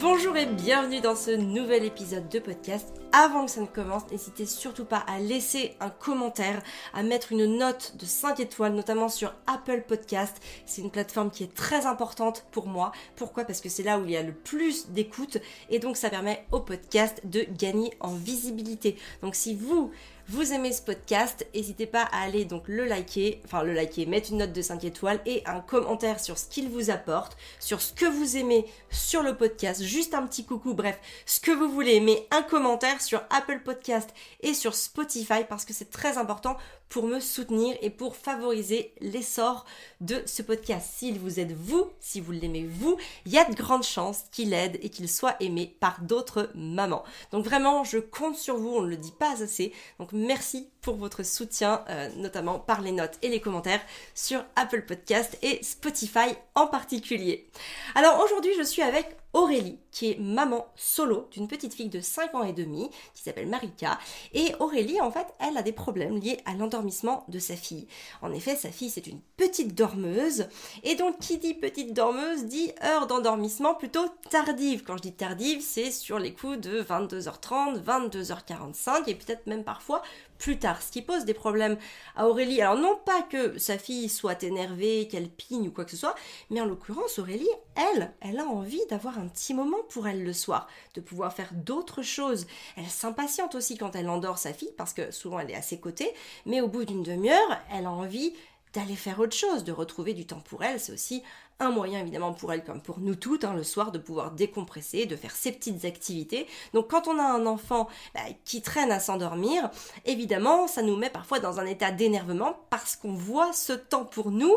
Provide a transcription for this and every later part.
Bonjour et bienvenue dans ce nouvel épisode de podcast. Avant que ça ne commence, n'hésitez surtout pas à laisser un commentaire, à mettre une note de 5 étoiles, notamment sur Apple Podcast. C'est une plateforme qui est très importante pour moi. Pourquoi? Parce que c'est là où il y a le plus d'écoute et donc ça permet au podcast de gagner en visibilité. Donc si vous vous aimez ce podcast, n'hésitez pas à aller donc le liker, enfin le liker, mettre une note de 5 étoiles et un commentaire sur ce qu'il vous apporte, sur ce que vous aimez sur le podcast, juste un petit coucou, bref, ce que vous voulez, mais un commentaire sur Apple Podcast et sur Spotify parce que c'est très important pour me soutenir et pour favoriser l'essor de ce podcast. S'il vous aide vous, si vous l'aimez vous, il y a de grandes chances qu'il aide et qu'il soit aimé par d'autres mamans. Donc vraiment, je compte sur vous, on ne le dit pas assez. Donc merci pour votre soutien, euh, notamment par les notes et les commentaires sur Apple Podcast et Spotify en particulier. Alors aujourd'hui, je suis avec Aurélie, qui est maman solo d'une petite fille de 5 ans et demi, qui s'appelle Marika. Et Aurélie, en fait, elle a des problèmes liés à l'endormissement de sa fille. En effet, sa fille, c'est une petite dormeuse. Et donc, qui dit petite dormeuse, dit heure d'endormissement plutôt tardive. Quand je dis tardive, c'est sur les coups de 22h30, 22h45, et peut-être même parfois plus tard, ce qui pose des problèmes à Aurélie. Alors non pas que sa fille soit énervée, qu'elle pigne ou quoi que ce soit, mais en l'occurrence Aurélie, elle, elle a envie d'avoir un petit moment pour elle le soir, de pouvoir faire d'autres choses. Elle s'impatiente aussi quand elle endort sa fille, parce que souvent elle est à ses côtés, mais au bout d'une demi-heure, elle a envie d'aller faire autre chose, de retrouver du temps pour elle. C'est aussi un moyen évidemment pour elle comme pour nous toutes hein, le soir de pouvoir décompresser, de faire ses petites activités. Donc quand on a un enfant bah, qui traîne à s'endormir, évidemment ça nous met parfois dans un état d'énervement parce qu'on voit ce temps pour nous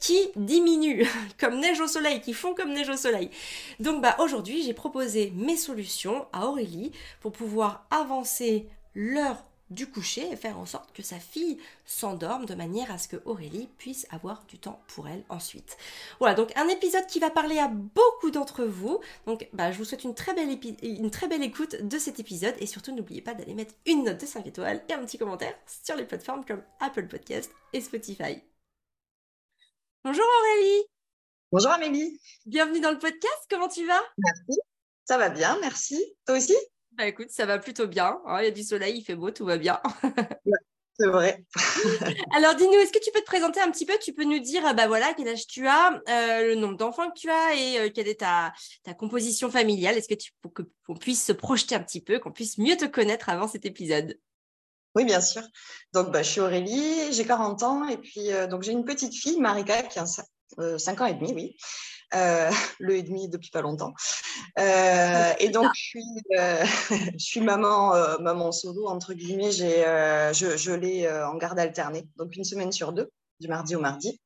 qui diminue comme neige au soleil, qui font comme neige au soleil. Donc bah aujourd'hui j'ai proposé mes solutions à Aurélie pour pouvoir avancer l'heure du coucher et faire en sorte que sa fille s'endorme de manière à ce que Aurélie puisse avoir du temps pour elle ensuite. Voilà, donc un épisode qui va parler à beaucoup d'entre vous. Donc bah, je vous souhaite une très, belle une très belle écoute de cet épisode et surtout n'oubliez pas d'aller mettre une note de 5 étoiles et un petit commentaire sur les plateformes comme Apple Podcast et Spotify. Bonjour Aurélie Bonjour Amélie Bienvenue dans le podcast, comment tu vas? Merci, ça va bien, merci. Toi aussi? Bah écoute, ça va plutôt bien. Hein, il y a du soleil, il fait beau, tout va bien. c'est vrai. Alors dis-nous, est-ce que tu peux te présenter un petit peu? Tu peux nous dire bah voilà, quel âge tu as, euh, le nombre d'enfants que tu as et euh, quelle est ta, ta composition familiale? Est-ce que tu pour qu'on puisse se projeter un petit peu, qu'on puisse mieux te connaître avant cet épisode? Oui, bien sûr. Donc, bah, je suis Aurélie, j'ai 40 ans et puis euh, donc j'ai une petite fille, Marika, qui a 5 ans et demi, oui. Euh, le et demi depuis pas longtemps. Euh, et donc, je suis, euh, je suis maman, maman solo, entre guillemets. J'ai, je, je l'ai en garde alternée, donc une semaine sur deux, du mardi au mardi.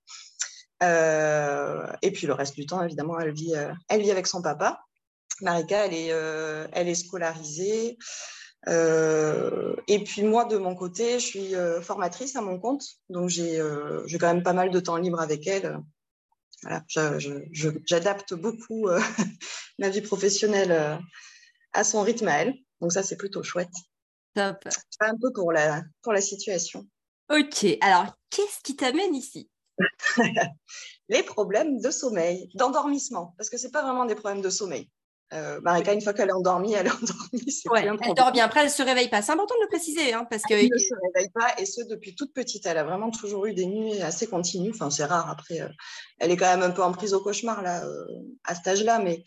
et puis le reste du temps, évidemment, elle vit, elle vit avec son papa. Marika, elle est, elle est scolarisée. et puis moi, de mon côté, je suis formatrice à mon compte, donc j'ai j'ai quand même pas mal de temps libre avec elle voilà, j'adapte beaucoup euh, ma vie professionnelle euh, à son rythme à elle. Donc ça, c'est plutôt chouette. Top. Un peu pour la, pour la situation. Ok, alors qu'est-ce qui t'amène ici? Les problèmes de sommeil, d'endormissement, parce que ce n'est pas vraiment des problèmes de sommeil. Euh, Marika, une fois qu'elle est endormie, elle est endormie. Ouais, elle dort bien. Après, elle ne se réveille pas. C'est important de le préciser. Hein, parce que... Elle ne se réveille pas, et ce, depuis toute petite. Elle a vraiment toujours eu des nuits assez continues. Enfin, c'est rare. Après, euh, elle est quand même un peu en prise au cauchemar là, euh, à cet âge-là. Mais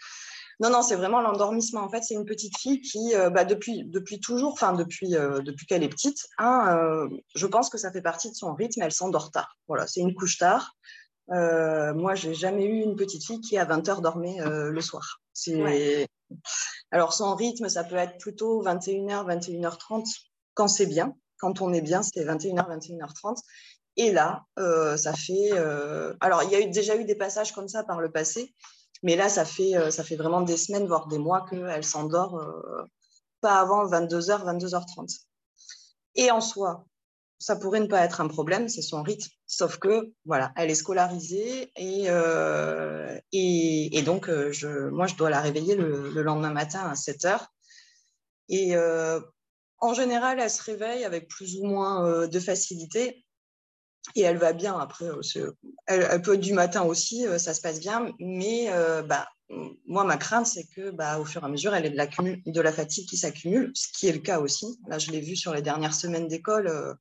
non, non, c'est vraiment l'endormissement. En fait, c'est une petite fille qui, euh, bah, depuis, depuis toujours, enfin, depuis, depuis qu'elle est petite, hein, je pense que ça fait partie de son rythme. Elle s'endort tard. Voilà, c'est une couche tard. Euh, moi, j'ai jamais eu une petite fille qui à 20 heures dormait euh, le soir. C'est alors son rythme, ça peut être plutôt 21h, 21h30 quand c'est bien. Quand on est bien, c'est 21h, 21h30. Et là, euh, ça fait. Alors, il y a eu, déjà eu des passages comme ça par le passé, mais là, ça fait, ça fait vraiment des semaines, voire des mois qu'elle s'endort pas avant 22h, 22h30. Et en soi, ça pourrait ne pas être un problème, c'est son rythme. Sauf que, voilà, elle est scolarisée et, euh, et, donc, euh, je, moi, je dois la réveiller le, lendemain matin à 7 heures. Et euh, en général, elle se réveille avec plus ou moins de facilité. et elle va bien après. Elle, peut être du matin aussi, ça se passe bien. Mais bah, moi, ma crainte, c'est que bah, au fur et à mesure, elle ait de la fatigue qui s'accumule, ce qui est le cas aussi. Là, je l'ai vu sur les dernières semaines d'école.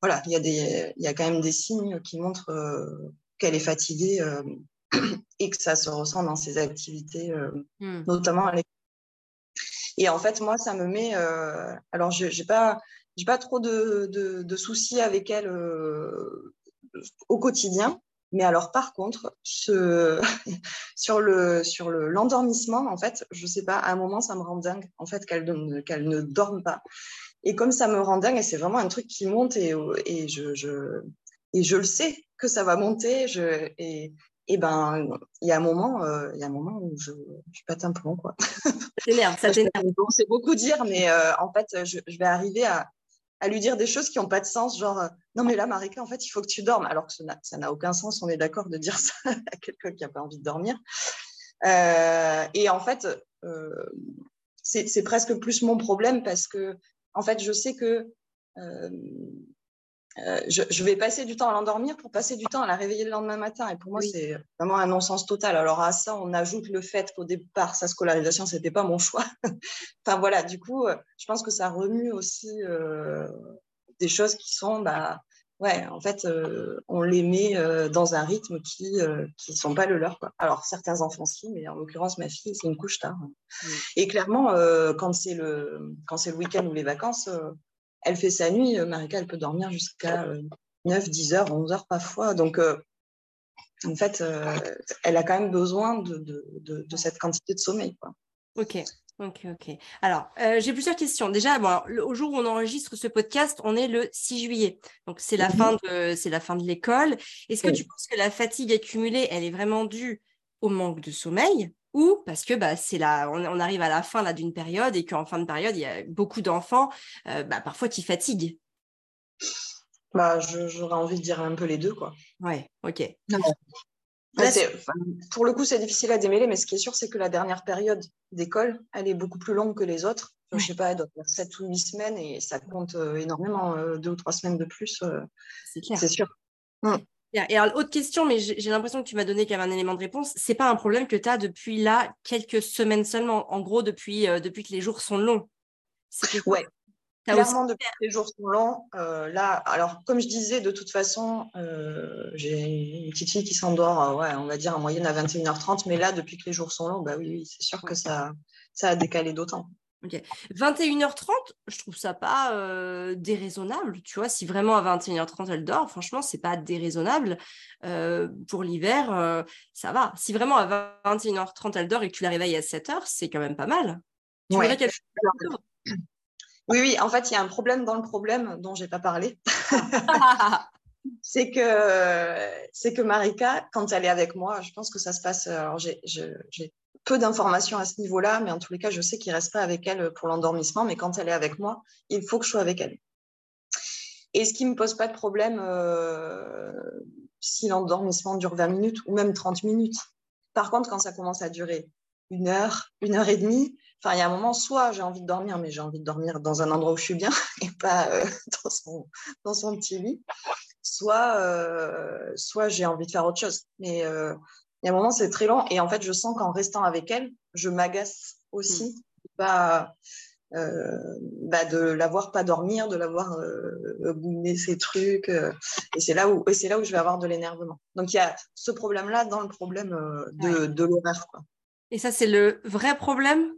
Voilà, il y, a des, y a quand même des signes qui montrent qu'elle est fatiguée et que ça se ressent dans ses activités, mmh. notamment à l'école. Et en fait, moi, ça me met. alors, je n'ai pas pas trop de, soucis avec elle euh, au quotidien. Mais alors, par contre, sur le sur le l'endormissement, en fait, je sais pas, à un moment, ça me rend dingue, en fait, qu'elle qu'elle ne dorme pas. Et comme ça me rend dingue, et c'est vraiment un truc qui monte, et, et je, je, et je le sais que ça va monter. Je, et, et ben, il y a un moment, euh, il y a un moment où je, je pète un plomb, quoi. Ça t'énerve, ça t'énerve. c'est beaucoup dire, mais euh, en fait, je, je, vais arriver à, à lui dire des choses qui n'ont pas de sens, genre euh, non mais là Marika en fait il faut que tu dormes, alors que ça n'a aucun sens, on est d'accord de dire ça à quelqu'un qui n'a pas envie de dormir. Euh, et en fait c'est presque plus mon problème parce que en fait je sais que euh, je, vais passer du temps à l'endormir pour passer du temps à la réveiller le lendemain matin. Et pour moi, c'est vraiment un non-sens total. Alors à ça, on ajoute le fait qu'au départ, sa scolarisation, ce n'était pas mon choix. enfin voilà, du coup, euh, je pense que ça remue aussi euh, des choses qui sont, bah, ouais, en fait, on les met dans un rythme qui ne sont pas le leur. Quoi. Alors certains enfants, si, mais en l'occurrence, ma fille, c'est une couche tard. Et clairement, quand c'est le, quand c'est le week-end ou les vacances, elle fait sa nuit. Euh, Marika, elle peut dormir jusqu'à 9, 10 heures, 11 heures parfois. Donc, euh, en fait, euh, elle a quand même besoin de, cette quantité de sommeil. Quoi. Ok. Ok, ok. Alors, j'ai plusieurs questions. Déjà, bon, au jour où on enregistre ce podcast, on est le 6 juillet. Donc, c'est la, fin de, c'est la fin de l'école. Est-ce que tu penses que la fatigue accumulée, elle est vraiment due au manque de sommeil ou parce que bah, c'est là, on, arrive à la fin là d'une période et qu'en fin de période, il y a beaucoup d'enfants euh, bah, parfois qui fatiguent? Bah, j'aurais envie de dire un peu les deux, quoi. Ouais, ok. Pour le coup, c'est difficile à démêler, mais ce qui est sûr, c'est que la dernière période d'école, elle est beaucoup plus longue que les autres. Je Je sais pas, elle doit faire 7 ou 8 semaines et ça compte euh, énormément, euh, deux ou trois semaines de plus. c'est sûr. Mmh. Et alors, autre question, mais j'ai l'impression que tu m'as donné quand même un élément de réponse. C'est pas un problème que tu as depuis là quelques semaines seulement, en gros, depuis, euh, depuis que les jours sont longs? Oui, Clairement, depuis que les jours sont longs, euh, là, alors comme je disais, de toute façon, euh, j'ai une petite fille qui s'endort, ouais, on va dire en moyenne à 21h30, mais là, depuis que les jours sont longs, bah oui, oui c'est sûr que ça, ça a décalé d'autant. Ok. 21h30, je trouve ça pas euh, déraisonnable. Tu vois, si vraiment à 21h30 elle dort, franchement, c'est pas déraisonnable. Euh, pour l'hiver, euh, ça va. Si vraiment à 21h30 elle dort et que tu la réveilles à 7h, c'est quand même pas mal. Tu oui, oui, en fait, il y a un problème dans le problème dont j'ai pas parlé. c'est que c'est que Marika, quand elle est avec moi, je pense que ça se passe. Alors j'ai peu d'informations à ce niveau-là, mais en tous les cas, je sais qu'il reste pas avec elle pour l'endormissement, mais quand elle est avec moi, il faut que je sois avec elle. Et ce qui ne me pose pas de problème euh, si l'endormissement dure 20 minutes ou même 30 minutes. Par contre, quand ça commence à durer une heure, une heure et demie, enfin, il y a un moment, soit j'ai envie de dormir, mais j'ai envie de dormir dans un endroit où je suis bien et pas euh, dans, son, dans son petit lit, soit, euh, soit j'ai envie de faire autre chose. Mais il y a un moment, c'est très long. Et en fait, je sens qu'en restant avec elle, je m'agace aussi. Mm. Pas, euh, bah de la voir pas dormir, de la voir euh, bouiner ses trucs. Euh, et c'est là, où, et là où je vais avoir de l'énervement. Donc, il y a ce problème-là dans le problème euh, de, de l'horaire. Et ça, c'est le vrai problème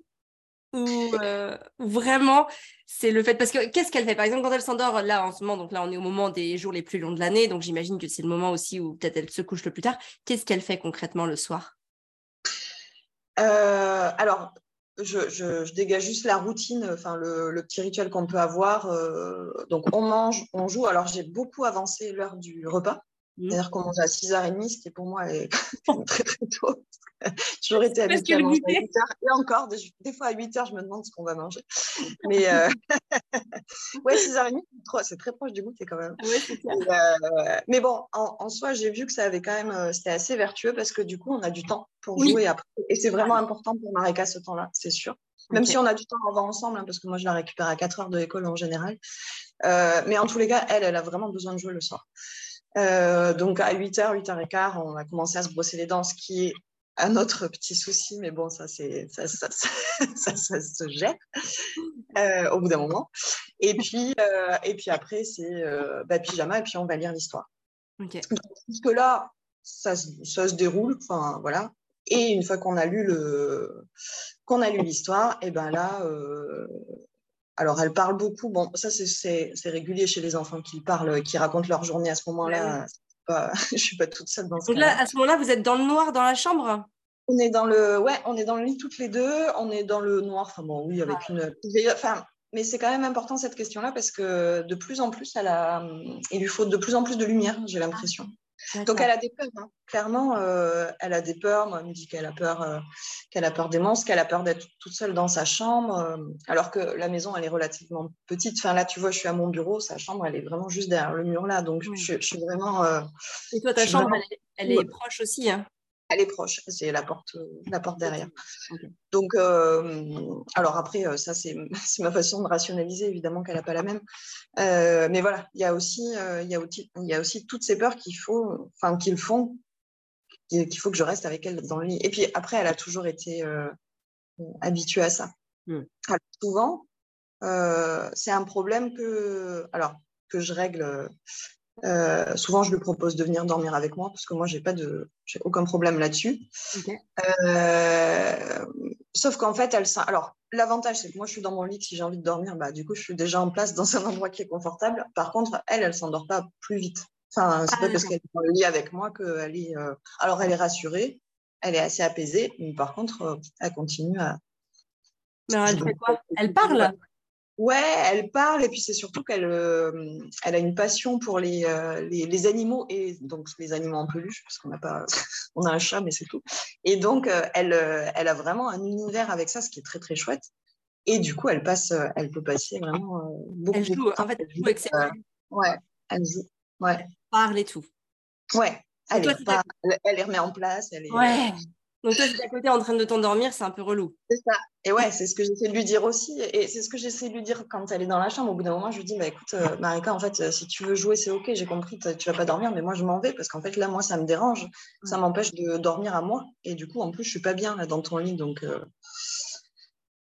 euh, ou vraiment c'est le fait parce que qu'est-ce qu'elle fait? Par exemple quand elle s'endort là en ce moment donc là on est au moment des jours les plus longs de l'année donc j'imagine que c'est le moment aussi où peut-être elle se couche le plus tard. Qu'est-ce qu'elle fait concrètement le soir? Euh, alors je, dégage juste la routine enfin le, petit rituel qu'on peut avoir euh, donc on mange on joue. Alors j'ai beaucoup avancé l'heure du repas. C'est-à-dire qu'on mange à 6h30, ce qui pour moi est très très tôt. J'aurais été habituée à manger à 8h. Et encore, des, fois à 8h, je me demande ce qu'on va manger. Mais euh... ouais, 6h30, c'est très proche du goûter quand même. euh... mais bon, en, soi, j'ai vu que ça avait quand même, euh, c'était assez vertueux parce que du coup, on a du temps pour jouer après. Et c'est vraiment important pour Marika ce temps-là, c'est sûr. Même si on a du temps à voir ensemble, hein, parce que moi, je la récupère à 4 heures de l'école en général. Euh, mais en tous les cas, elle, elle a vraiment besoin de jouer le soir. Donc à 8h, 8h15, on a commencé à se brosser les dents, ce qui est un autre petit souci, mais bon, ça, c'est, ça, ça, ça, ça se gère au bout d'un moment. Et puis, et puis après, c'est bah, pyjama et puis on va lire l'histoire. Okay. Donc, là, ça, se déroule, enfin voilà. Et une fois qu'on a lu le qu'on a lu l'histoire, et ben là, euh, alors elle parle beaucoup. Bon, ça c'est régulier chez les enfants qui parlent, qui racontent leur journée à ce moment-là. je suis pas toute seule dans ce Donc là, à ce moment-là, vous êtes dans le noir dans la chambre? On est dans le, ouais, on est dans le lit toutes les deux. On est dans le noir. Enfin bon, oui, avec une. Enfin, mais c'est quand même important cette question-là parce que de plus en plus, elle a... il lui faut de plus en plus de lumière, j'ai l'impression. Donc elle a des peurs, hein. clairement, euh, elle a des peurs. Moi, elle me dit qu'elle a peur, euh, qu'elle a peur des monstres, qu'elle a peur d'être toute seule dans sa chambre, euh, alors que la maison elle est relativement petite. Enfin là, tu vois, je suis à mon bureau, sa chambre elle est vraiment juste derrière le mur là, donc je, suis vraiment. Et toi, ta chambre, elle, est proche aussi, hein elle est proche, c'est la porte, la porte derrière. Donc, euh, alors après, euh, ça, c'est ma façon de rationaliser, évidemment qu'elle n'a pas la même. Euh, mais voilà, il y, a aussi, il, y a aussi, il y a aussi toutes ces peurs qu'il faut, enfin, qu'ils font, qu'il faut que je reste avec elle dans le lit. Et puis après, elle a toujours été habituée à ça. Hmm. Alors, souvent, c'est un problème que, alors, que je règle euh, souvent, je lui propose de venir dormir avec moi parce que moi, j'ai pas de, j'ai aucun problème là-dessus. Euh, sauf qu'en fait, elle, alors l'avantage, c'est que moi, je suis dans mon lit. Si j'ai envie de dormir, bah, du coup, je suis déjà en place dans un endroit qui est confortable. Par contre, elle, elle s'endort pas plus vite. Enfin, c'est pas ah, parce qu'elle est dans le lit avec moi qu'elle est. Euh, alors, elle est rassurée, elle est assez apaisée, mais par contre, elle continue à. Mais elle fait quoi? Elle parle? Ouais, elle parle et puis c'est surtout qu'elle euh, elle a une passion pour les, euh, les, les, animaux et donc les animaux en peluche parce qu'on n'a pas on a un chat mais c'est tout. Et donc euh, elle elle a vraiment un univers avec ça ce qui est très très chouette. Et du coup, elle passe elle peut passer vraiment beaucoup Elle joue en fait elle joue avec ses Ouais, elle joue. Ouais. Elle parle et tout. Ouais. Elle, elle, les remet en place, elle est Ouais. Donc toi, tu à côté en train de t'endormir, c'est un peu relou. C'est ça. Et ouais, c'est ce que j'essaie de lui dire aussi. Et c'est ce que j'essaie de lui dire quand elle est dans la chambre. Au bout d'un moment, je lui dis, bah, écoute, euh, Marika, en fait, euh, si tu veux jouer, c'est OK, j'ai compris, tu vas pas dormir, mais moi, je m'en vais parce qu'en fait, là, moi, ça me dérange. Ça m'empêche de dormir à moi. Et du coup, en plus, je suis pas bien là dans ton lit. Donc, euh,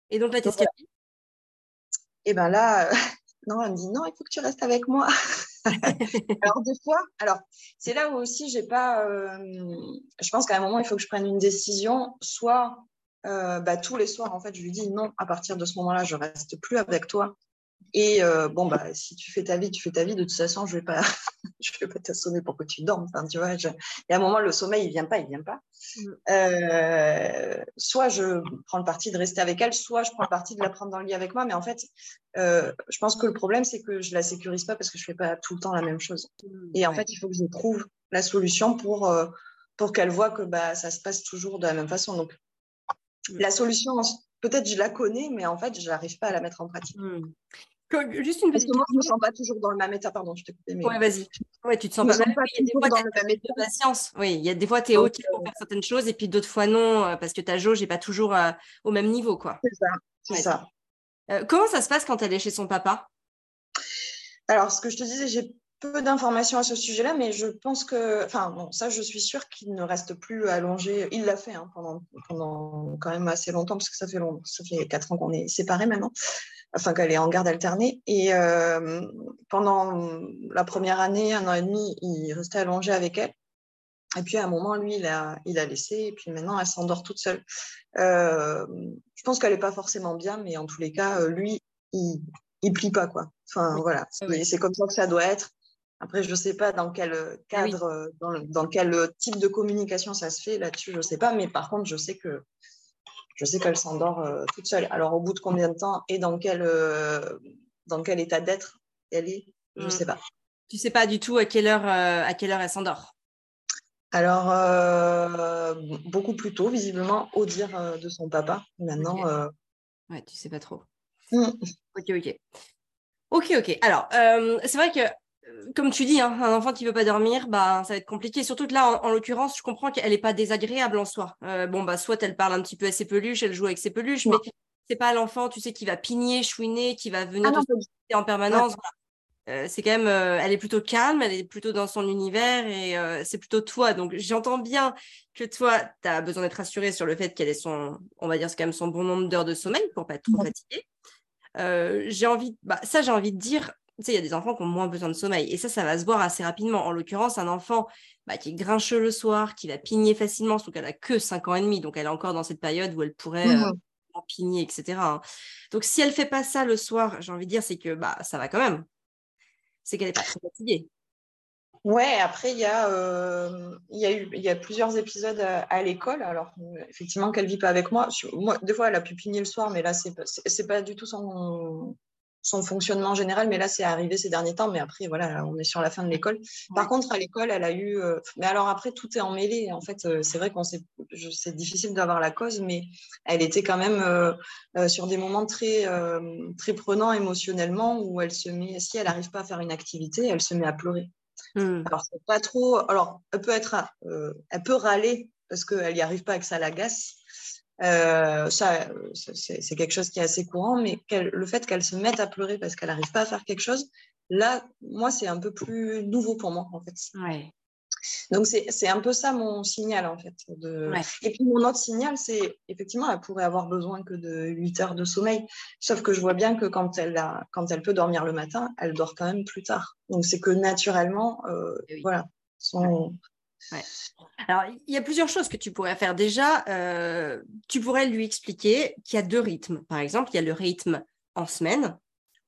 Et donc là, y a Et ben là, non, elle me dit, non, il faut que tu restes avec moi. alors des fois, alors c'est là où aussi j'ai pas, euh, je pense qu'à un moment il faut que je prenne une décision, soit euh, bah, tous les soirs en fait je lui dis non, à partir de ce moment-là je reste plus avec toi et euh, bon, bah, si tu fais ta vie, tu fais ta vie. De toute façon, je ne vais pas, je vais pas t'assommer pour que tu dormes. Enfin, tu vois, Et à un moment, le sommeil, il vient pas, il vient pas. Mm. Euh, soit je prends le parti de rester avec elle, soit je prends le parti de la prendre dans le lit avec moi. Mais en fait, euh, je pense que le problème, c'est que je la sécurise pas parce que je fais pas tout le temps la même chose. Mm, Et en fait, il faut que je trouve la solution pour, pour qu'elle voit que bah, ça se passe toujours de la même façon. Donc, mm. la solution, peut-être je la connais, mais en fait, je n'arrive pas à la mettre en pratique. Juste une Parce que moi, je ne me sens pas toujours dans le même état. Pardon, je t'ai coupé. Mais... Ouais, vas-y. Ouais, tu te sens pas, fois, dans le même état. patience. Oui, il y a des fois, tu es OK pour euh, faire certaines choses et puis d'autres fois, non, euh, parce que ta jauge n'est pas toujours euh, au même niveau. quoi. C'est ça. C'est ça. comment ça se passe quand elle est chez son papa? Alors, ce que je te disais, j'ai peu d'informations à ce sujet-là, mais je pense que, enfin, bon, ça, je suis sûre qu'il ne reste plus allongé. Il l'a fait hein, pendant, pendant quand même assez longtemps, parce que ça fait long, ça fait quatre ans qu'on est séparés maintenant enfin qu'elle est en garde alternée. Et euh, pendant la première année, un an et demi, il restait allongé avec elle. Et puis à un moment, lui, il a, il a laissé, et puis maintenant, elle s'endort toute seule. Euh, je pense qu'elle n'est pas forcément bien, mais en tous les cas, euh, lui, il, il plie pas, quoi. Enfin, voilà, c'est comme ça que ça doit être. Après, je ne sais pas dans quel cadre, dans, dans, quel type de communication ça se fait là-dessus, je ne sais pas. Mais par contre, je sais que je sais qu'elle s'endort euh, toute seule. Alors, au bout de combien de temps et dans quel, euh, dans quel état d'être elle est, je ne mm. sais pas. Tu sais pas du tout à quelle heure, euh, à quelle heure elle s'endort Alors, beaucoup plus tôt, visiblement, au dire de son papa. Maintenant. Okay. Ouais, tu sais pas trop. Mm. Ok, ok. Ok, ok. Alors, c'est vrai que comme tu dis, hein, un enfant qui veut pas dormir, bah, ça va être compliqué. Surtout que là, en, l'occurrence, je comprends qu'elle n'est pas désagréable en soi. Euh, bon, bah, soit elle parle un petit peu à ses peluches, elle joue avec ses peluches, mais c'est pas l'enfant, tu sais, qui va pigner, chouiner, qui va venir ah en permanence. euh, c'est quand même, euh, elle est plutôt calme, elle est plutôt dans son univers et c'est plutôt toi. Donc j'entends bien que toi, tu as besoin d'être rassurée sur le fait qu'elle ait son, on va dire, c'est quand même son bon nombre d'heures de sommeil pour pas être trop fatiguée. j'ai envie, bah, ça j'ai envie de dire, tu sais, il y a des enfants qui ont moins besoin de sommeil et ça, ça va se voir assez rapidement. En l'occurrence, un enfant bah, qui est grincheux le soir, qui va pigner facilement, sauf qu'elle a que 5 ans et demi, donc elle est encore dans cette période où elle pourrait mmh pigner, etc. Hein. Donc si elle fait pas ça le soir, j'ai envie de dire, c'est que bah ça va quand même c'est qu'elle n'est pas très fatiguée. Ouais, après, il y, a, euh, il, y a eu, il y a plusieurs épisodes à, l'école. Alors, effectivement, qu'elle ne vit pas avec moi. moi. Des fois, elle a pu pigner le soir, mais là, ce n'est pas du tout son, son fonctionnement général, mais là, c'est arrivé ces derniers temps. Mais après, voilà, on est sur la fin de l'école. Par contre, à l'école, elle a eu. Euh, mais alors après, tout est emmêlé. En fait, euh, c'est vrai qu'on sait, c'est difficile d'avoir la cause, mais elle était quand même euh, sur des moments très, très prenants émotionnellement où elle se met, si elle n'arrive pas à faire une activité, elle se met à pleurer. Hmm. Alors, c'est pas trop. Alors, elle peut être, elle peut râler parce qu'elle n'y arrive pas avec ça l'agace. Euh, ça, c'est quelque chose qui est assez courant, mais le fait qu'elle se mette à pleurer parce qu'elle n'arrive pas à faire quelque chose, là, moi, c'est un peu plus nouveau pour moi, en fait. Donc, c'est un peu ça mon signal, en fait. De... Et puis, mon autre signal, c'est effectivement, elle pourrait avoir besoin que de 8 heures de sommeil. Sauf que je vois bien que quand elle, a, quand elle peut dormir le matin, elle dort quand même plus tard. Donc, c'est que naturellement, euh, eh voilà, son, alors, il y a plusieurs choses que tu pourrais faire. Déjà, euh, tu pourrais lui expliquer qu'il y a deux rythmes. Par exemple, il y a le rythme en semaine,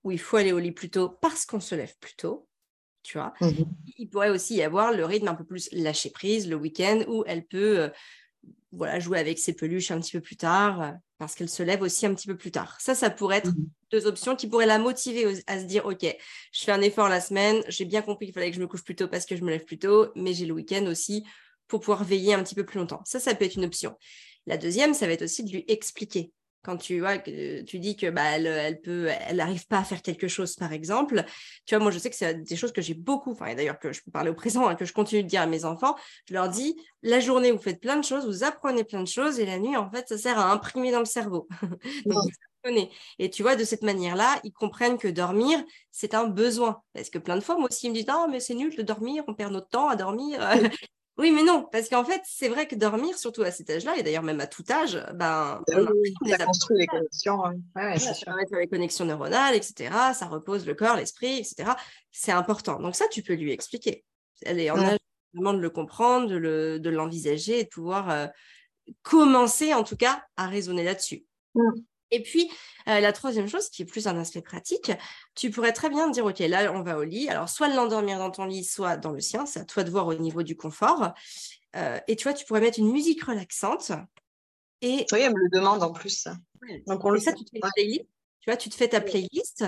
où il faut aller au lit plus tôt parce qu'on se lève plus tôt. Tu vois. Mmh il pourrait aussi y avoir le rythme un peu plus lâcher prise le week-end, où elle peut euh, voilà, jouer avec ses peluches un petit peu plus tard, euh, parce qu'elle se lève aussi un petit peu plus tard. Ça, ça pourrait être mmh deux options qui pourraient la motiver à se dire, OK, je fais un effort la semaine, j'ai bien compris qu'il fallait que je me couche plus tôt parce que je me lève plus tôt, mais j'ai le week-end aussi pour pouvoir veiller un petit peu plus longtemps. Ça, ça peut être une option. La deuxième, ça va être aussi de lui expliquer quand tu vois tu dis que bah, elle, peut elle n'arrive pas à faire quelque chose par exemple tu vois moi je sais que c'est des choses que j'ai beaucoup enfin d'ailleurs que je peux parler au présent hein, que je continue de dire à mes enfants je leur dis la journée vous faites plein de choses vous apprenez plein de choses et la nuit en fait ça sert à imprimer dans le cerveau et tu vois, de cette manière-là, ils comprennent que dormir, c'est un besoin. Parce que plein de fois, moi aussi, ils me disent Non, mais c'est nul de dormir, on perd notre temps à dormir. Oui, mais non, parce qu'en fait, c'est vrai que dormir, surtout à cet âge-là, et d'ailleurs même à tout âge, ben, ça construit les connexions. ça permet les connexions neuronales, etc. Ça repose le corps, l'esprit, etc. C'est important. Donc ça, tu peux lui expliquer. Elle est en âge vraiment de le comprendre, de l'envisager et de pouvoir euh, commencer, en tout cas, à raisonner là-dessus. Et puis, euh, la troisième chose, qui est plus un aspect pratique, tu pourrais très bien dire, OK, là, on va au lit. Alors, soit l'endormir dans ton lit, soit dans le sien. C'est à toi de voir au niveau du confort. Euh, et tu vois, tu pourrais mettre une musique relaxante. Et... Oui, elle me le demande en plus. Donc, on le ça, tu te fais playlist. Tu vois, tu te fais ta playlist.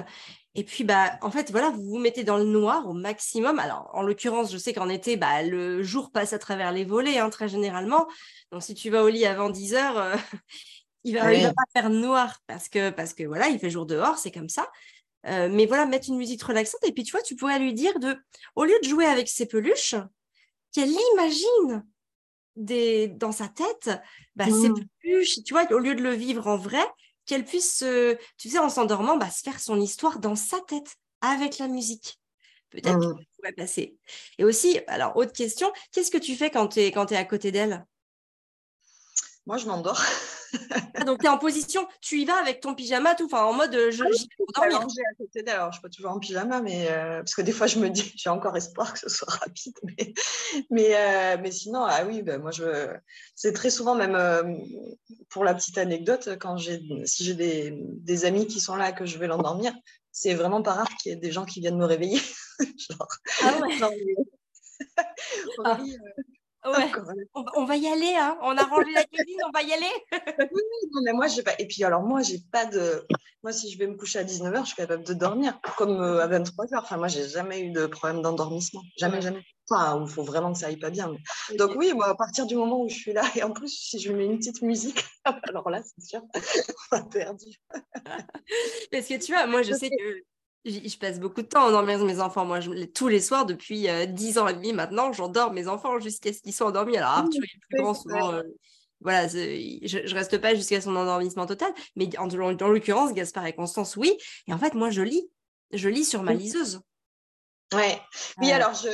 Et puis, bah, en fait, voilà, vous vous mettez dans le noir au maximum. Alors, en l'occurrence, je sais qu'en été, bah, le jour passe à travers les volets, hein, très généralement. Donc, si tu vas au lit avant 10 heures, euh, il va, va pas faire noir parce que, parce que voilà, il fait jour dehors, c'est comme ça. Euh, mais voilà, mettre une musique relaxante. Et puis, tu vois, tu pourrais lui dire de, au lieu de jouer avec ses peluches, qu'elle imagine des, dans sa tête bah, ses mmh. peluches, tu vois, au lieu de le vivre en vrai, qu'elle puisse, tu sais, en s'endormant, bah, se faire son histoire dans sa tête avec la musique. Peut-être mmh. que pourrait passer. Et aussi, alors, autre question, qu'est-ce que tu fais quand tu es, quand es à côté d'elle? Moi, je m'endors. Ah, donc, tu es en position, tu y vas avec ton pyjama, tout, enfin, en mode euh, je, ah dormir. à côté d'elle. Alors, je suis pas toujours en pyjama, mais euh, parce que des fois, je me dis, j'ai encore espoir que ce soit rapide. Mais, mais, euh, mais sinon, ah oui, ben, moi, je... c'est très souvent, même pour la petite anecdote, quand j'ai, si j'ai des, des, amis qui sont là que je vais l'endormir, c'est vraiment pas rare qu'il y ait des gens qui viennent me réveiller. genre, ah ouais. genre, ah. Ouais. On, va y aller, hein. on a rangé la cuisine, on va y aller. oui, non, mais moi, j'ai pas. Et puis, alors, moi, j'ai pas de. Moi, si je vais me coucher à 19h, je suis capable de dormir, comme euh, à 23h. Enfin, moi, j'ai jamais eu de problème d'endormissement. Jamais, jamais. Enfin, il faut vraiment que ça aille pas bien. Donc, oui, moi, à partir du moment où je suis là, et en plus, si je mets une petite musique, alors là, c'est sûr, on va perdu. Parce que tu vois, moi, je sais que je passe beaucoup de temps à endormir mes enfants. Moi, je, tous les soirs, depuis euh, dix 10 ans et demi maintenant, j'endors mes enfants jusqu'à ce qu'ils soient endormis. Alors, Arthur est plus grand souvent. Euh, voilà, je, ne reste pas jusqu'à son endormissement total. Mais en, dans l'occurrence, Gaspard et Constance, oui. Et en fait, moi, je lis. Je lis sur ma liseuse. Ouais. Oui, alors je,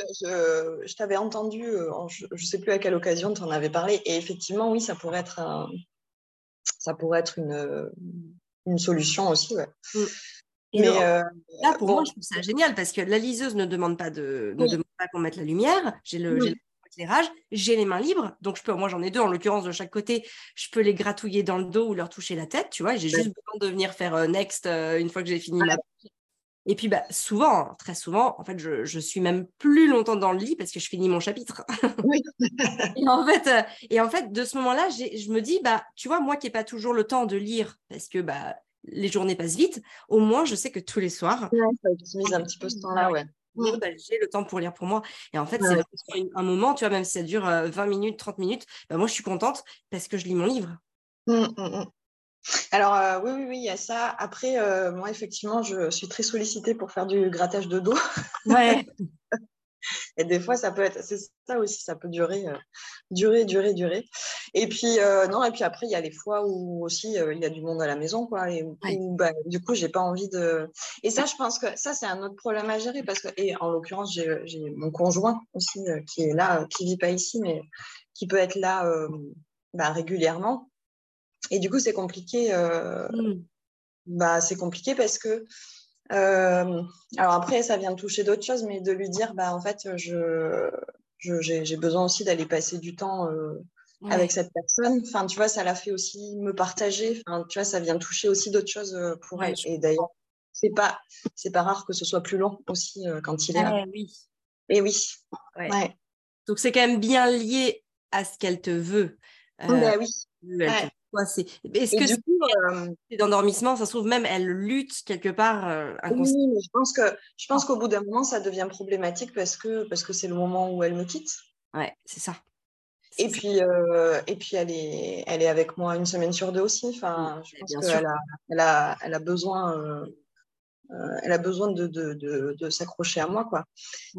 je, t'avais entendu, je ne sais plus à quelle occasion tu en avais parlé, et effectivement, oui, ça pourrait être, un, ça pourrait être une, une solution aussi. Ouais. Mm. Mais là, pour moi, je trouve ça génial parce que la liseuse ne demande pas de, ne demande pas qu'on mette la lumière. J'ai le, éclairage, j'ai les mains libres, donc je peux, moi j'en ai deux. En l'occurrence de chaque côté, je peux les gratouiller dans le dos ou leur toucher la tête, tu vois, j'ai juste besoin de venir faire next une fois que j'ai fini ma et puis, bah, souvent, très souvent, en fait, je, je, suis même plus longtemps dans le lit parce que je finis mon chapitre. Oui. et, en fait, euh, et en fait, de ce moment-là, je me dis, bah, tu vois, moi qui n'ai pas toujours le temps de lire parce que bah, les journées passent vite, au moins, je sais que tous les soirs. Ouais, ça optimise un petit peu ce temps-là, ouais. Bah, j'ai le temps pour lire pour moi. Et en fait, c'est un moment, tu vois, même si ça dure 20 euh, minutes, 30 minutes, bah, moi, je suis contente parce que je lis mon livre. Mmh, mmh, mmh. Alors, euh, oui, oui, oui, il y a ça. Après, euh, moi, effectivement, je suis très sollicitée pour faire du grattage de dos. Ouais. et des fois, ça peut être, c'est ça aussi, ça peut durer, euh, durer, durer, durer. Et puis, non, et puis après, il y a les fois où aussi il y a du monde à la maison, quoi. Et où, bah, du coup, j'ai pas envie de. Et ça, je pense que ça, c'est un autre problème à gérer parce que, et en l'occurrence, j'ai mon conjoint aussi qui est là, qui vit pas ici, mais qui peut être là bah, régulièrement. Et du coup, c'est compliqué. Euh, mmh. bah, c'est compliqué parce que. Euh, alors après, ça vient de toucher d'autres choses, mais de lui dire, bah, en fait, je, j'ai, besoin aussi d'aller passer du temps euh, avec cette personne. Enfin, tu vois, ça l'a fait aussi me partager. Enfin, tu vois, ça vient toucher aussi d'autres choses pour elle. Et d'ailleurs, c'est pas, c'est pas rare que ce soit plus long aussi quand il est là. oui. Et oui. Ouais. Donc c'est quand même bien lié à ce qu'elle te veut. bah oui. C'est... Est-ce que c'est euh, d'endormissement, ça se trouve même, elle lutte quelque part euh, Oui, je pense, que, je pense qu'au bout d'un moment, ça devient problématique parce que, parce que c'est le moment où elle me quitte. Ouais, c'est ça. Et puis, euh, et puis elle, est, elle est avec moi une semaine sur deux aussi. Enfin, je pense qu'elle a, elle a, elle a besoin euh, elle a besoin de, de, de, s'accrocher à moi. Quoi.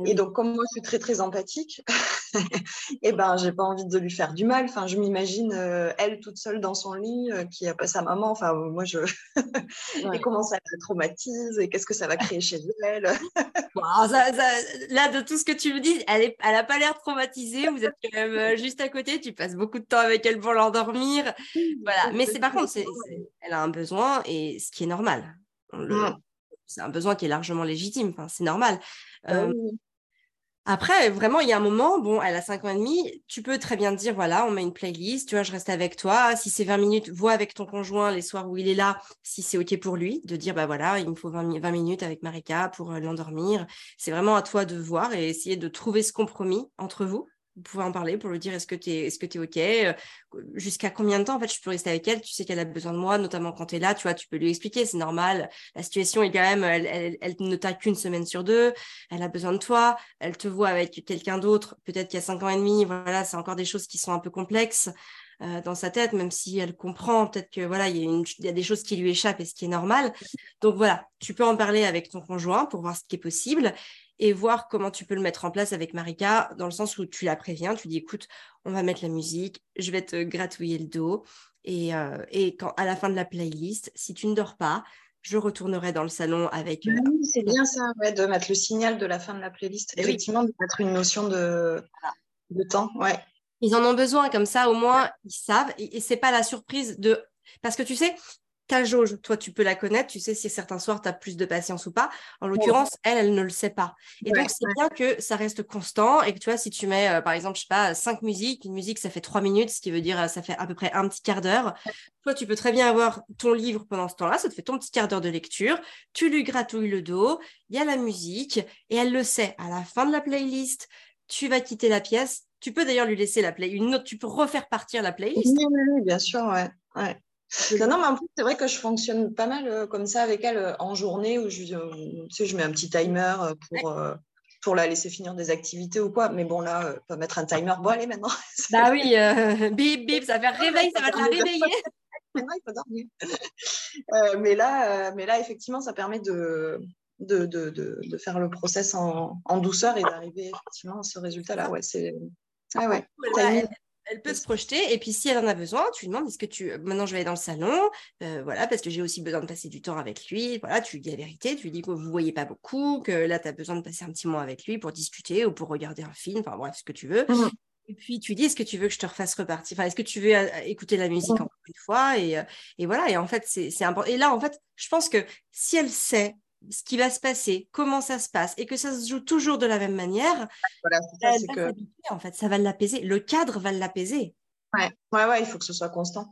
Et donc, comme moi, je suis très, très empathique, eh ben, j'ai pas envie de lui faire du mal. Enfin, je m'imagine euh, elle toute seule dans son lit, euh, qui a pas sa maman. Enfin, moi, je. et comment ça la traumatise et qu'est-ce que ça va créer chez elle? là, de tout ce que tu me dis, elle, est, elle a pas l'air traumatisée. Vous êtes quand même juste à côté. Tu passes beaucoup de temps avec elle pour l'endormir. Voilà. Mais c'est par contre, elle a un besoin et ce qui est normal. Le, c'est un besoin qui est largement légitime, enfin, c'est normal. Euh, après, vraiment, il y a un moment, bon, elle a 5 ans et demi, tu peux très bien te dire, voilà, on met une playlist, tu vois, je reste avec toi. Si c'est 20 minutes, vois avec ton conjoint les soirs où il est là, si c'est OK pour lui, de dire, bah voilà, il me faut 20, 20 minutes avec Marika pour euh, l'endormir. C'est vraiment à toi de voir et essayer de trouver ce compromis entre vous vous pouvez en parler pour lui dire est-ce que tu es, que es OK? Euh, Jusqu'à combien de temps en fait je peux rester avec elle? Tu sais qu'elle a besoin de moi, notamment quand tu es là, tu vois, tu peux lui expliquer, c'est normal. La situation est quand même, elle, elle, ne t'a qu'une semaine sur deux, elle a besoin de toi, elle te voit avec quelqu'un d'autre, peut-être qu'il y a cinq ans et demi, voilà, c'est encore des choses qui sont un peu complexes. Euh, dans sa tête, même si elle comprend, peut-être que voilà, il y, a il y a des choses qui lui échappent et ce qui est normal. Donc voilà, tu peux en parler avec ton conjoint pour voir ce qui est possible et voir comment tu peux le mettre en place avec Marika, dans le sens où tu la préviens, tu dis écoute, on va mettre la musique, je vais te gratouiller le dos, et, euh, et quand, à la fin de la playlist, si tu ne dors pas, je retournerai dans le salon avec. Euh, oui, c'est bien ça, ouais, de mettre le signal de la fin de la playlist. Effectivement, de mettre une notion de, de temps, ouais. Ils en ont besoin, comme ça, au moins, ils savent. Et, et c'est pas la surprise de. Parce que tu sais, ta jauge, toi, tu peux la connaître, tu sais si certains soirs, tu as plus de patience ou pas. En l'occurrence, elle, elle ne le sait pas. Et donc, c'est bien que ça reste constant et que tu vois, si tu mets, euh, par exemple, je sais pas, cinq musiques, une musique, ça fait trois minutes, ce qui veut dire, euh, ça fait à peu près un petit quart d'heure. Toi, tu peux très bien avoir ton livre pendant ce temps-là, ça te fait ton petit quart d'heure de lecture, tu lui gratouilles le dos, il y a la musique et elle le sait. À la fin de la playlist, tu vas quitter la pièce. Tu peux d'ailleurs lui laisser la play, une autre, tu peux refaire partir la playlist. Oui, oui, bien sûr, ouais. ouais. Non, non, mais en plus, c'est vrai que je fonctionne pas mal euh, comme ça avec elle euh, en journée où je, euh, tu sais, je mets un petit timer pour, pour la laisser finir des activités ou quoi. Mais bon, là, pas mettre un timer. Bon, allez, maintenant. Bah oui, bip, bip, ça va faire réveil, ça va te la réveiller. maintenant, il faut dormir. mais, là, mais là, effectivement, ça permet de, de, de, de, faire le process en, en douceur et d'arriver effectivement à ce résultat-là. Ouais, c'est. Ah ouais. Elle peut se projeter. Et puis, si elle en a besoin, tu lui demandes est-ce que tu. Maintenant, je vais aller dans le salon. Euh, voilà, parce que j'ai aussi besoin de passer du temps avec lui. Voilà, tu lui dis la vérité. Tu lui dis que vous ne voyez pas beaucoup, que là, tu as besoin de passer un petit moment avec lui pour discuter ou pour regarder un film. Enfin, bref, ce que tu veux. Mmh. Et puis, tu lui dis est-ce que tu veux que je te refasse repartir? Enfin, est-ce que tu veux euh, écouter la musique mmh. encore une fois? Et, euh, et, voilà. Et en fait, c'est important. Et là, en fait, je pense que si elle sait ce qui va se passer, comment ça se passe, et que ça se joue toujours de la même manière, voilà, ça, que... en fait, ça va l'apaiser. Le cadre va l'apaiser. Ouais. ouais, ouais, il faut que ce soit constant.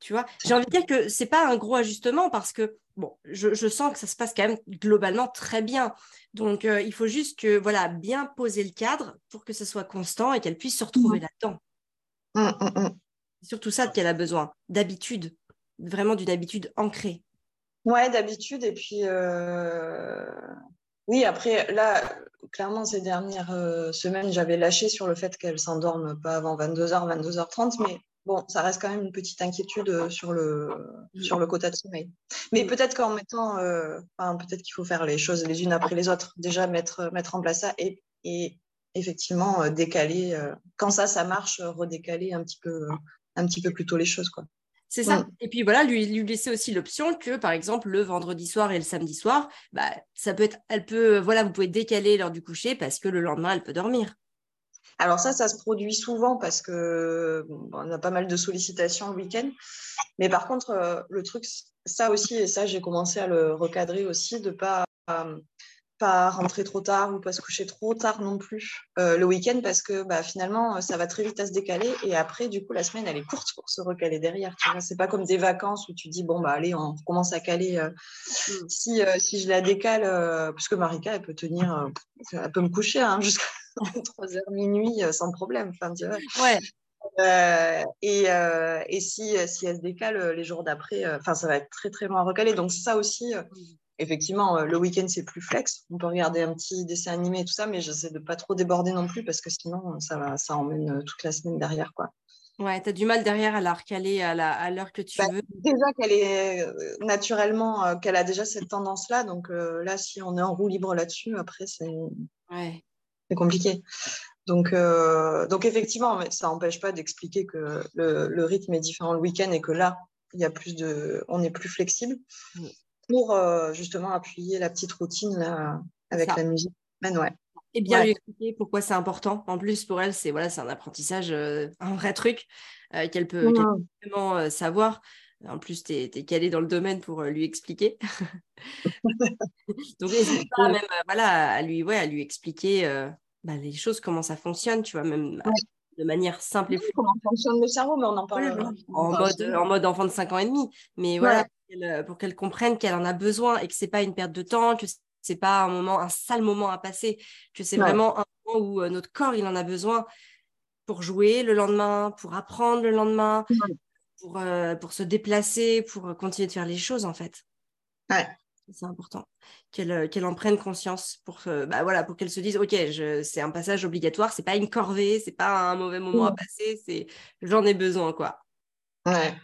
Tu vois, j'ai envie de dire que c'est pas un gros ajustement parce que bon, je, je, sens que ça se passe quand même globalement très bien. Donc, euh, il faut juste que voilà, bien poser le cadre pour que ce soit constant et qu'elle puisse se retrouver mmh. là-dedans. Mmh, mmh, c'est surtout ça qu'elle a besoin, d'habitude, vraiment d'une habitude ancrée. Ouais, d'habitude. Et puis, euh, oui, après, là, clairement, ces dernières euh, semaines, j'avais lâché sur le fait qu'elle s'endorme pas avant 22h, 22h30, mais bon, ça reste quand même une petite inquiétude euh, sur le, sur le quota de sommeil. Mais peut-être qu'en mettant, enfin, peut-être qu'il faut faire les choses les unes après les autres. Déjà, mettre, mettre en place ça et, et effectivement décaler, quand ça, ça marche, redécaler un petit peu, un petit peu plus tôt les choses, quoi. C'est ça. Et puis voilà, lui, lui laisser aussi l'option que, par exemple, le vendredi soir et le samedi soir, bah, ça peut être, elle peut, voilà, vous pouvez décaler l'heure du coucher parce que le lendemain, elle peut dormir. Alors ça, ça se produit souvent parce que on a pas mal de sollicitations le week-end. Mais par contre, euh, le truc, ça aussi, et ça, j'ai commencé à le recadrer aussi, de pas euh, pas rentrer trop tard ou pas se coucher trop tard non plus euh, le week-end parce que bah, finalement ça va très vite à se décaler et après du coup la semaine elle est courte pour se recaler derrière tu vois c'est pas comme des vacances où tu dis bon bah allez on commence à caler euh, mm. si, euh, si je la décale parce que Marika elle peut tenir elle peut me coucher hein, jusqu'à 3h minuit sans problème enfin tu vois ouais et, et si, si elle se décale les jours d'après, enfin ça va être très très loin recalé. Donc ça aussi, mm effectivement, euh, le week-end, c'est plus flex. On peut regarder un petit dessin animé et tout ça, mais j'essaie de pas trop déborder non plus parce que sinon, ça, va, ça emmène euh, toute la semaine derrière. Quoi. Ouais, tu as du mal derrière à la recaler à l'heure à que tu bah, veux. Déjà qu'elle est euh, naturellement, qu'elle a déjà cette tendance-là. Donc là, si on est en roue libre là-dessus, après, c'est ouais. compliqué. Donc, donc effectivement, ça n'empêche pas d'expliquer que le, le, rythme est différent le week-end et que là, il y a plus de, on est plus flexible. Mmh pour euh, justement appuyer la petite routine là, avec la musique. ouais. Et bien lui expliquer pourquoi c'est important. En plus, pour elle, c'est voilà, c'est un apprentissage, euh, un vrai truc euh, qu'elle peut, mmh. vraiment savoir. En plus, tu es, calé dans le domaine pour lui expliquer. Donc, n'hésite pas même voilà, à, lui, ouais, à lui expliquer bah, les choses, comment ça fonctionne, tu vois, même de manière simple et fluide. Comment fonctionne le cerveau, mais on en parle. en, mode, en mode enfant de 5 ans et demi. Mais voilà, euh, pour qu'elle comprenne qu'elle en a besoin et que c'est pas une perte de temps, que c'est pas un moment, un sale moment à passer, que c'est vraiment un moment où euh, notre corps il en a besoin pour jouer le lendemain, pour apprendre le lendemain, pour, euh, pour se déplacer, pour continuer de faire les choses en fait. Ouais. C'est important qu'elle qu'elle en prenne conscience pour bah voilà pour qu'elle se dise ok c'est un passage obligatoire c'est pas une corvée c'est pas un mauvais moment à passer c'est j'en ai besoin quoi ouais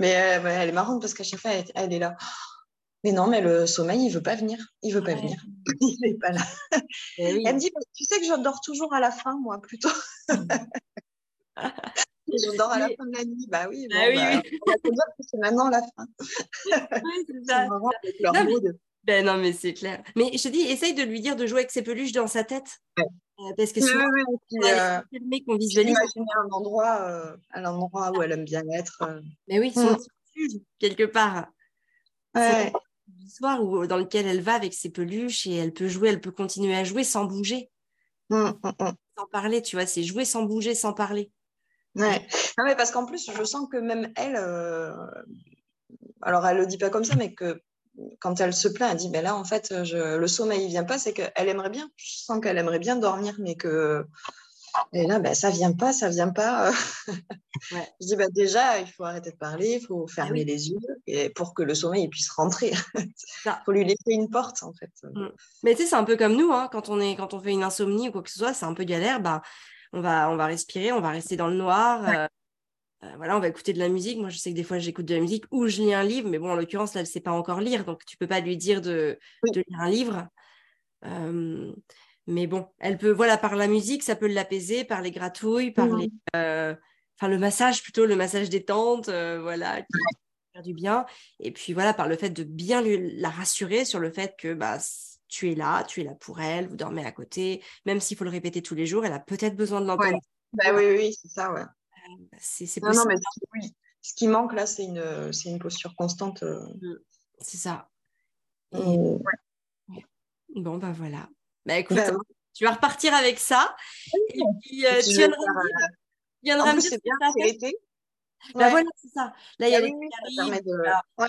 mais euh, elle est marrante parce qu'à chaque fois, elle, est là. Mais non, mais le sommeil, il veut pas venir. Il veut pas venir. il n'est pas là. Eh elle me dit, tu sais que je dors toujours à la fin, moi, plutôt. Je dors à la fin de la nuit. Bah oui, ah oui, bah, oui. on va te dire que c'est maintenant la fin. oui, c'est ça. Ben non, mais c'est clair. Mais je te dis, essaye de lui dire de jouer avec ses peluches dans sa tête. Euh, parce que souvent, ouais, ouais, euh, qu'on visualise. un endroit, euh, un endroit où elle aime bien être. Euh. Mais oui, son mm. quelque part. Ouais. soir où, dans lequel elle va avec ses peluches et elle peut jouer, elle peut continuer à jouer sans bouger. Mm, mm, sans parler, tu vois, c'est jouer sans bouger, sans parler. Ouais. Non, mais parce qu'en plus, je sens que même elle, alors elle le dit pas comme ça, mais que quand elle se plaint, elle dit, ben là, en fait, le sommeil ne vient pas, c'est qu'elle aimerait bien, je sens qu'elle aimerait bien dormir, mais que... Et là, ben, ça vient pas, ça vient pas. Je dis, ben, déjà, il faut arrêter de parler, il faut ah fermer les yeux et pour que le sommeil puisse rentrer. Il faut lui laisser une porte, en fait. Mm. Mais tu sais, c'est un peu comme nous, hein, quand, on est, quand on fait une insomnie ou quoi que ce soit, c'est un peu galère, ben, on, va, on va respirer, on va rester dans le noir. Euh, euh, voilà, on va écouter de la musique. Moi, je sais que des fois, j'écoute de la musique ou je lis un livre, mais bon, en l'occurrence, là, elle ne sait pas encore lire, donc tu ne peux pas lui dire de, lire un livre. Euh, Mais bon, elle peut, voilà, par la musique, ça peut l'apaiser, par les gratouilles, par les, euh, enfin le massage plutôt, le massage détente, voilà, qui faire du bien. Et puis voilà, par le fait de bien lui, la rassurer sur le fait que bah, tu es là, tu es là pour elle, vous dormez à côté, même s'il faut le répéter tous les jours, elle a peut-être besoin de l'entendre. Bah, oui, oui, c'est ça, ouais. C'est possible. Non, mais oui. ce qui manque là, c'est une, une posture constante. Mmh. C'est ça. Bon, ben voilà. Bah écoute, bah tu vas repartir avec ça. Et puis, euh, tu viendras me dire bien, c'est. Bah voilà, c'est ça. Là, il y a bah,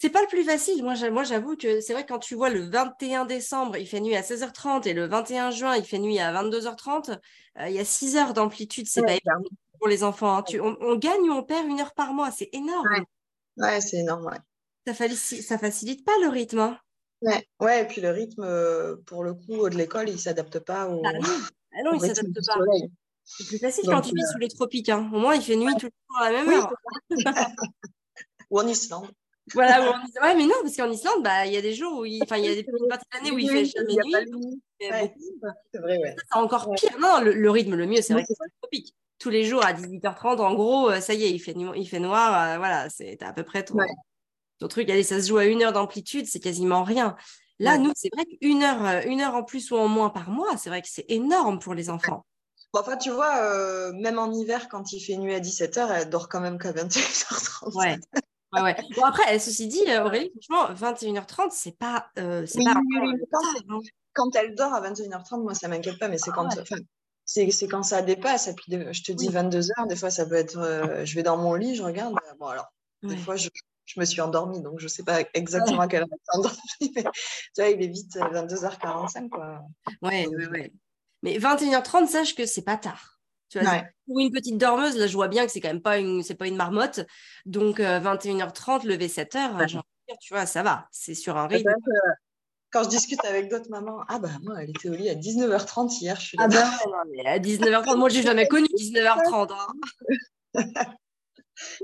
C'est pas le plus facile. Moi, j'avoue que c'est vrai quand tu vois le 21 décembre, il fait nuit à 16h30 et le 21 juin, il fait nuit à 22h30, euh, il y a 6 heures d'amplitude. C'est pas évident pour les enfants. Hein. Tu, on, gagne ou on perd une heure par mois. C'est énorme. Ouais, c'est énorme. Ça, facilite, ça facilite pas le rythme. Hein. Ouais. ouais, et puis le rythme, euh, pour le coup, de l'école, il ne s'adapte pas au. Ah non, ah non il ne s'adapte pas. C'est plus facile quand tu vis euh, sous les tropiques. Hein. Au moins, il fait nuit tout le temps à la même heure. ou en Islande. Voilà, ou en... ouais, mais non, parce qu'en Islande, bah, il y a des jours où il, enfin, il y a des parties de l'année où il fait jamais nuit. C'est vrai, ouais. C'est encore pire. Non, le, rythme le mieux, c'est vrai que c'est les tropiques. Tous les jours à 18h30, en gros, euh, ça y est, il fait, il fait noir. voilà, c'est à peu près tout ton truc, allez, ça se joue à une heure d'amplitude, c'est quasiment rien. Là, nous, c'est vrai qu'une heure, euh, une heure en plus ou en moins par mois, c'est vrai que c'est énorme pour les enfants. Bon, enfin, tu vois, euh, même en hiver, quand il fait nuit à 17h, elle dort quand même qu'à 21h30. Ouais. Ouais, ouais. Bon, après, ceci dit, euh, Aurélie, franchement, 21h30, c'est pas. c'est pas hein. quand, elle dort à 21h30, moi, ça m'inquiète pas, mais c'est quand. c'est quand ça dépasse. Et puis, je te dis 22h, des fois, ça peut être. je vais dans mon lit, je regarde. Bon, alors, des fois, je, je me suis endormie, donc je ne sais pas exactement à quelle heure je endormie. Mais, tu vois, il est vite 22h45. Euh, quoi. Ouais, ouais, ouais. Mais 21h30, sache que c'est pas tard. Tu vois, Pour une petite dormeuse, là, je vois bien que c'est quand même pas une, c'est pas une marmotte. Donc, 21h30, lever 7h, tu vois, ça va. C'est sur un rythme. quand je discute avec d'autres mamans, ah bah moi, elle était au lit à 19h30 hier. Je suis ah bah mais à 19h30, moi, j'ai jamais connu 19h30. Hein.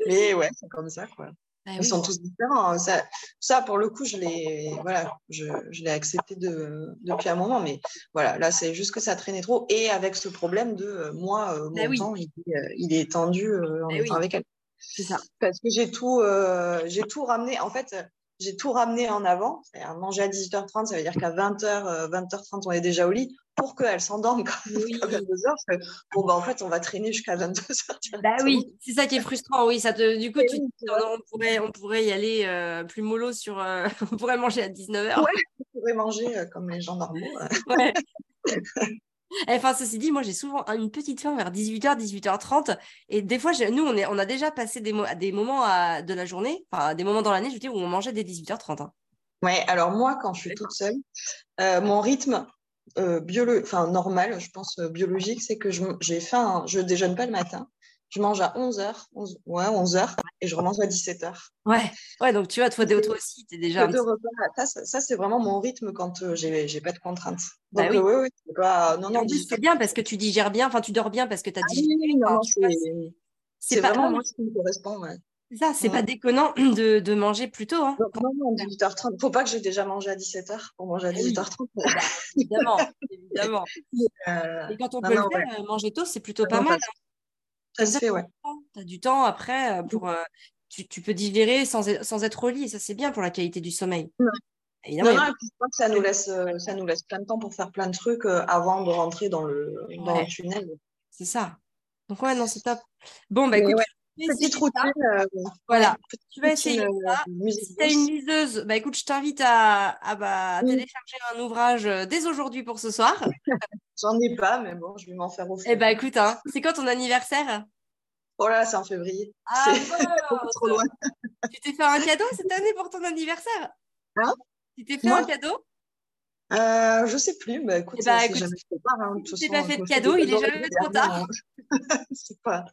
mais ouais, c'est comme ça, quoi. Bah Ils sont tous différents. Hein. Ça, ça, pour le coup, je l'ai voilà, je, je l'ai accepté de, depuis un moment. Mais voilà, là, c'est juste que ça traînait trop. Et avec ce problème de euh, moi, euh, bah mon temps, il, euh, il, est tendu en bah étant avec elle. C'est ça. Parce que j'ai tout, j'ai tout ramené. En fait, j'ai tout ramené en avant. C'est-à-dire manger à 18h30, ça veut dire qu'à 20h, 20h30, on est déjà au lit pour qu'elle s'endorme quand oui. à 22h. Bon, bah, en fait, on va traîner jusqu'à 22h. Bah oui, c'est ça qui est frustrant. Oui, ça te, du coup, tu, on, pourrait, on pourrait y aller euh, plus mollo sur. Euh, on pourrait manger à 19h. Ouais, on pourrait manger euh, comme les gens normaux. ouais. Enfin, ceci dit, moi j'ai souvent une petite faim vers 18h, 18h30. Et des fois, nous, on, est, on a déjà passé des, des moments de la journée, enfin des moments dans l'année, je veux dire, où on mangeait dès 18h30. Hein. Ouais, alors moi, quand je suis toute seule, mon rythme, euh, enfin, normal, je pense, euh, biologique, c'est que j'ai faim, je déjeune pas le matin. Je mange à 11h, 11, ouais, 11h, et je remange à 17h. Ouais, ouais donc tu vois, toi, toi aussi, tu es déjà. Ça, ça, c'est vraiment mon rythme quand euh, j'ai pas de contraintes. Bah donc, oui. oui, c'est pas. Non, non, c'est bien parce que tu digères bien, enfin, tu dors bien parce que tu as ah digéré. c'est vraiment moi ce qui me correspond. Ouais. C'est ça, c'est pas déconnant de, de, manger plus tôt. Hein. Non, non, 18h30. Faut pas que j'ai déjà mangé à 17h pour manger à 18h30. Ah bah, évidemment, évidemment. Euh, Et quand on peut le faire, euh, manger tôt, c'est plutôt pas mal. Ça, se fait, ouais. Tu as du temps après euh, pour. tu, tu, peux digérer sans, sans, être au lit. Et ça, c'est bien pour la qualité du sommeil. Ouais. Évidemment, non, non, ça nous, laisse, ça nous laisse plein de temps pour faire plein de trucs avant de rentrer dans le, dans le tunnel. C'est ça. Donc, ouais, non, c'est top. Bon, bah écoute, Petite routine. Euh, voilà, tu vas essayer euh, ça. si tu as une liseuse, bah, écoute, je t'invite à, à, bah, télécharger un ouvrage euh, dès aujourd'hui pour ce soir. J'en ai pas, mais bon, je vais m'en faire offrir. Eh bah écoute, hein, c'est quand ton anniversaire? Oh là, c'est en février. Ah, trop loin. Tu t'es fait un cadeau cette année pour ton anniversaire? Hein? Tu t'es fait un cadeau? Euh, je sais plus, mais écoute, eh bah, écoute jamais trop tard. Hein, pas fait de cadeau, il est jamais trop tard. pas,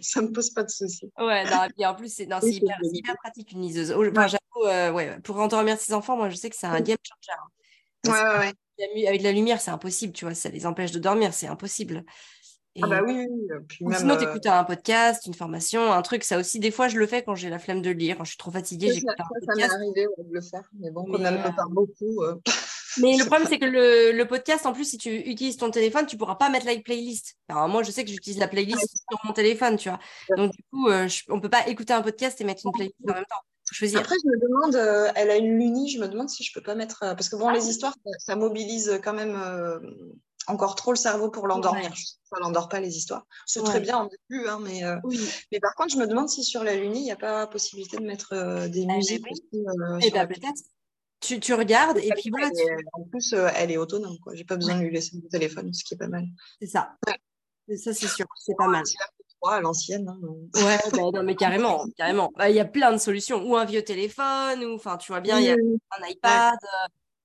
ça me pose pas de soucis. Ouais, non, et puis en plus, c'est hyper, hyper, pratique une liseuse. J'avoue, euh, ouais, pour endormir ses enfants, moi, je sais que c'est un game changer. Hein. Ouais, ouais, ouais. Avec la lumière, c'est impossible, tu vois, ça les empêche de dormir, c'est impossible. ah bah oui. Puis même, sinon, tu écoutes un podcast, une formation, un truc. Ça aussi, des fois, je le fais quand j'ai la flemme de lire, quand je suis trop fatiguée. Ça, ça, ça m'est arrivé de le faire, mais bon, quand même, me parle beaucoup. Mais le problème, c'est que le, podcast, en plus, si tu utilises ton téléphone, tu pourras pas mettre la playlist. Alors, moi, je sais que j'utilise la playlist sur mon téléphone, tu vois. Donc, du coup, on on peut pas écouter un podcast et mettre une playlist en même temps. Après, je me demande, elle a une Luni, je me demande si je peux pas mettre. parce que bon, ah les histoires, ça, mobilise quand même encore trop le cerveau pour l'endormir. Ça n'endort pas les histoires. C'est très bien en début, hein, mais, euh, mais par contre, je me demande si sur la Luni, il n'y a pas possibilité de mettre euh, des ah, musiques aussi. Euh, et eh ben, peut-être. Tu, tu, regardes et puis voilà. En plus, elle est autonome. Je n'ai pas besoin de lui laisser mon téléphone, ce qui est pas mal. C'est ça. Ça, c'est sûr. C'est pas mal. à l'ancienne. Hein, ouais, bah, non, mais carrément, carrément. Bah, il y a plein de solutions. Ou un vieux téléphone, ou enfin, tu vois bien, il y a un iPad.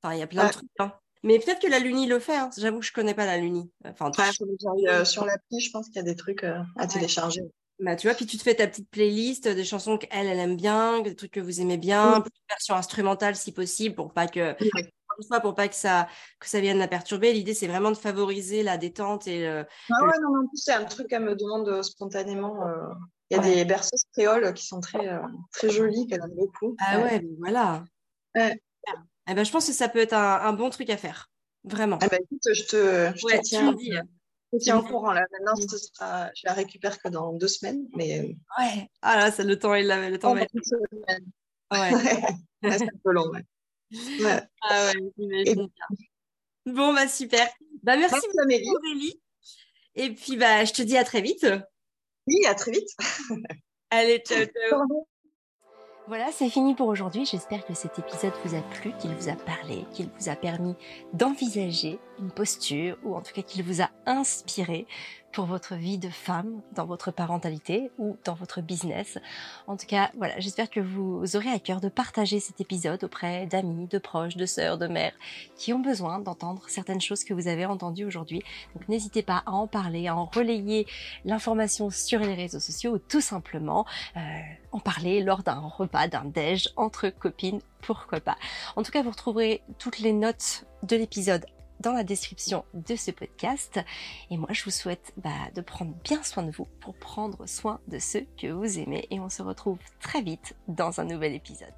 Enfin, il y a plein de trucs. Hein. Mais peut-être que la Luni le fait. Hein. J'avoue que je connais pas la Luni. Enfin, euh, sur l'appli, je pense qu'il y a des trucs euh, à télécharger. Bah, tu vois, puis tu te fais ta petite playlist des chansons qu'elle, elle aime bien, des trucs que vous aimez bien, une version instrumentale si possible, pour pas que, pour pas que ça, que ça vienne la perturber. L'idée, c'est vraiment de favoriser la détente et Ah ouais, non, en plus, c'est un truc qu'elle me demande euh, spontanément. Il y a des berceuses créoles qui sont très, très jolies, qu'elle aime beaucoup. Ah ouais, voilà. Eh ben, je pense que ça peut être un, bon truc à faire. Vraiment. Eh ben, écoute, je te, je te tiens, je tiens au courant. Là. Maintenant, je la récupère que dans deux semaines. Mais... Euh, ouais. Ah là, ça, le temps est là. Le temps. Ouais. c'est un peu long. Ouais. Ah ouais, Bon, bah super. Bah, merci, merci Aurélie. Et puis, bah, je te dis à très vite. Oui, à très vite. Allez, ciao, ciao. Voilà, c'est fini pour aujourd'hui. J'espère que cet épisode vous a plu, qu'il vous a parlé, qu'il vous a permis d'envisager une posture ou en tout cas qu'il vous a inspiré pour votre vie de femme, dans votre parentalité ou dans votre business. En tout cas, voilà, j'espère que vous aurez à cœur de partager cet épisode auprès d'amis, de proches, de sœurs, de mères qui ont besoin d'entendre certaines choses que vous avez entendues aujourd'hui. Donc n'hésitez pas à en parler, à en relayer l'information sur les réseaux sociaux ou tout simplement euh, en parler lors d'un repas, d'un déj entre copines, pourquoi pas? En tout cas, vous retrouverez toutes les notes de l'épisode dans la description de ce podcast. Et moi, je vous souhaite bah, de prendre bien soin de vous pour prendre soin de ceux que vous aimez. Et on se retrouve très vite dans un nouvel épisode.